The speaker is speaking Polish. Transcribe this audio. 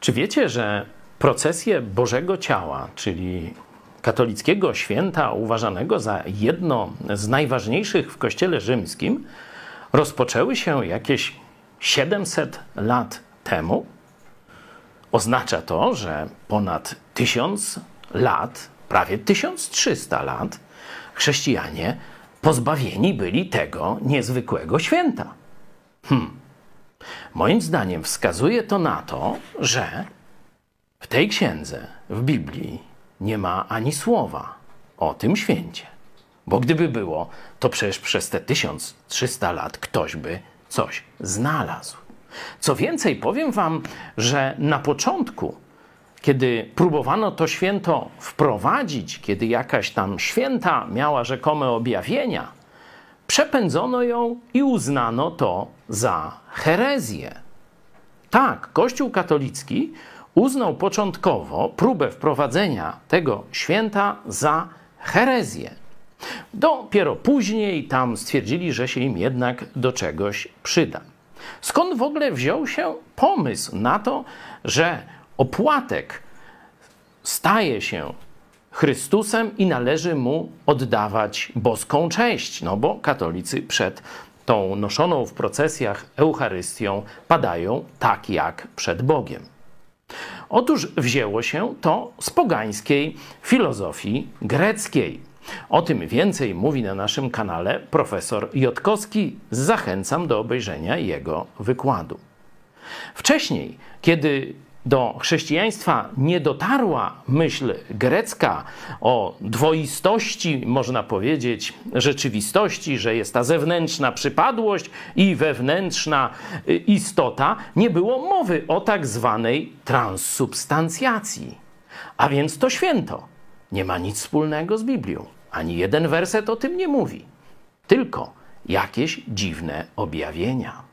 Czy wiecie, że procesję Bożego Ciała, czyli katolickiego święta uważanego za jedno z najważniejszych w Kościele Rzymskim, rozpoczęły się jakieś 700 lat temu? Oznacza to, że ponad 1000 lat, prawie 1300 lat, chrześcijanie pozbawieni byli tego niezwykłego święta. Hmm. Moim zdaniem wskazuje to na to, że w tej księdze, w Biblii, nie ma ani słowa o tym święcie. Bo gdyby było, to przecież przez te 1300 lat ktoś by coś znalazł. Co więcej, powiem Wam, że na początku, kiedy próbowano to święto wprowadzić, kiedy jakaś tam święta miała rzekome objawienia, przepędzono ją i uznano to za herezję. Tak, Kościół katolicki uznał początkowo próbę wprowadzenia tego święta za herezję. Dopiero później tam stwierdzili, że się im jednak do czegoś przyda. Skąd w ogóle wziął się pomysł na to, że opłatek staje się Chrystusem i należy mu oddawać boską cześć? No bo katolicy przed tą noszoną w procesjach Eucharystią padają tak jak przed Bogiem. Otóż wzięło się to z pogańskiej filozofii greckiej. O tym więcej mówi na naszym kanale profesor Jotkowski. Zachęcam do obejrzenia jego wykładu. Wcześniej, kiedy do chrześcijaństwa nie dotarła myśl grecka o dwoistości, można powiedzieć, rzeczywistości, że jest ta zewnętrzna przypadłość i wewnętrzna y, istota, nie było mowy o tak zwanej transsubstancjacji. A więc to święto nie ma nic wspólnego z Biblią. Ani jeden werset o tym nie mówi, tylko jakieś dziwne objawienia.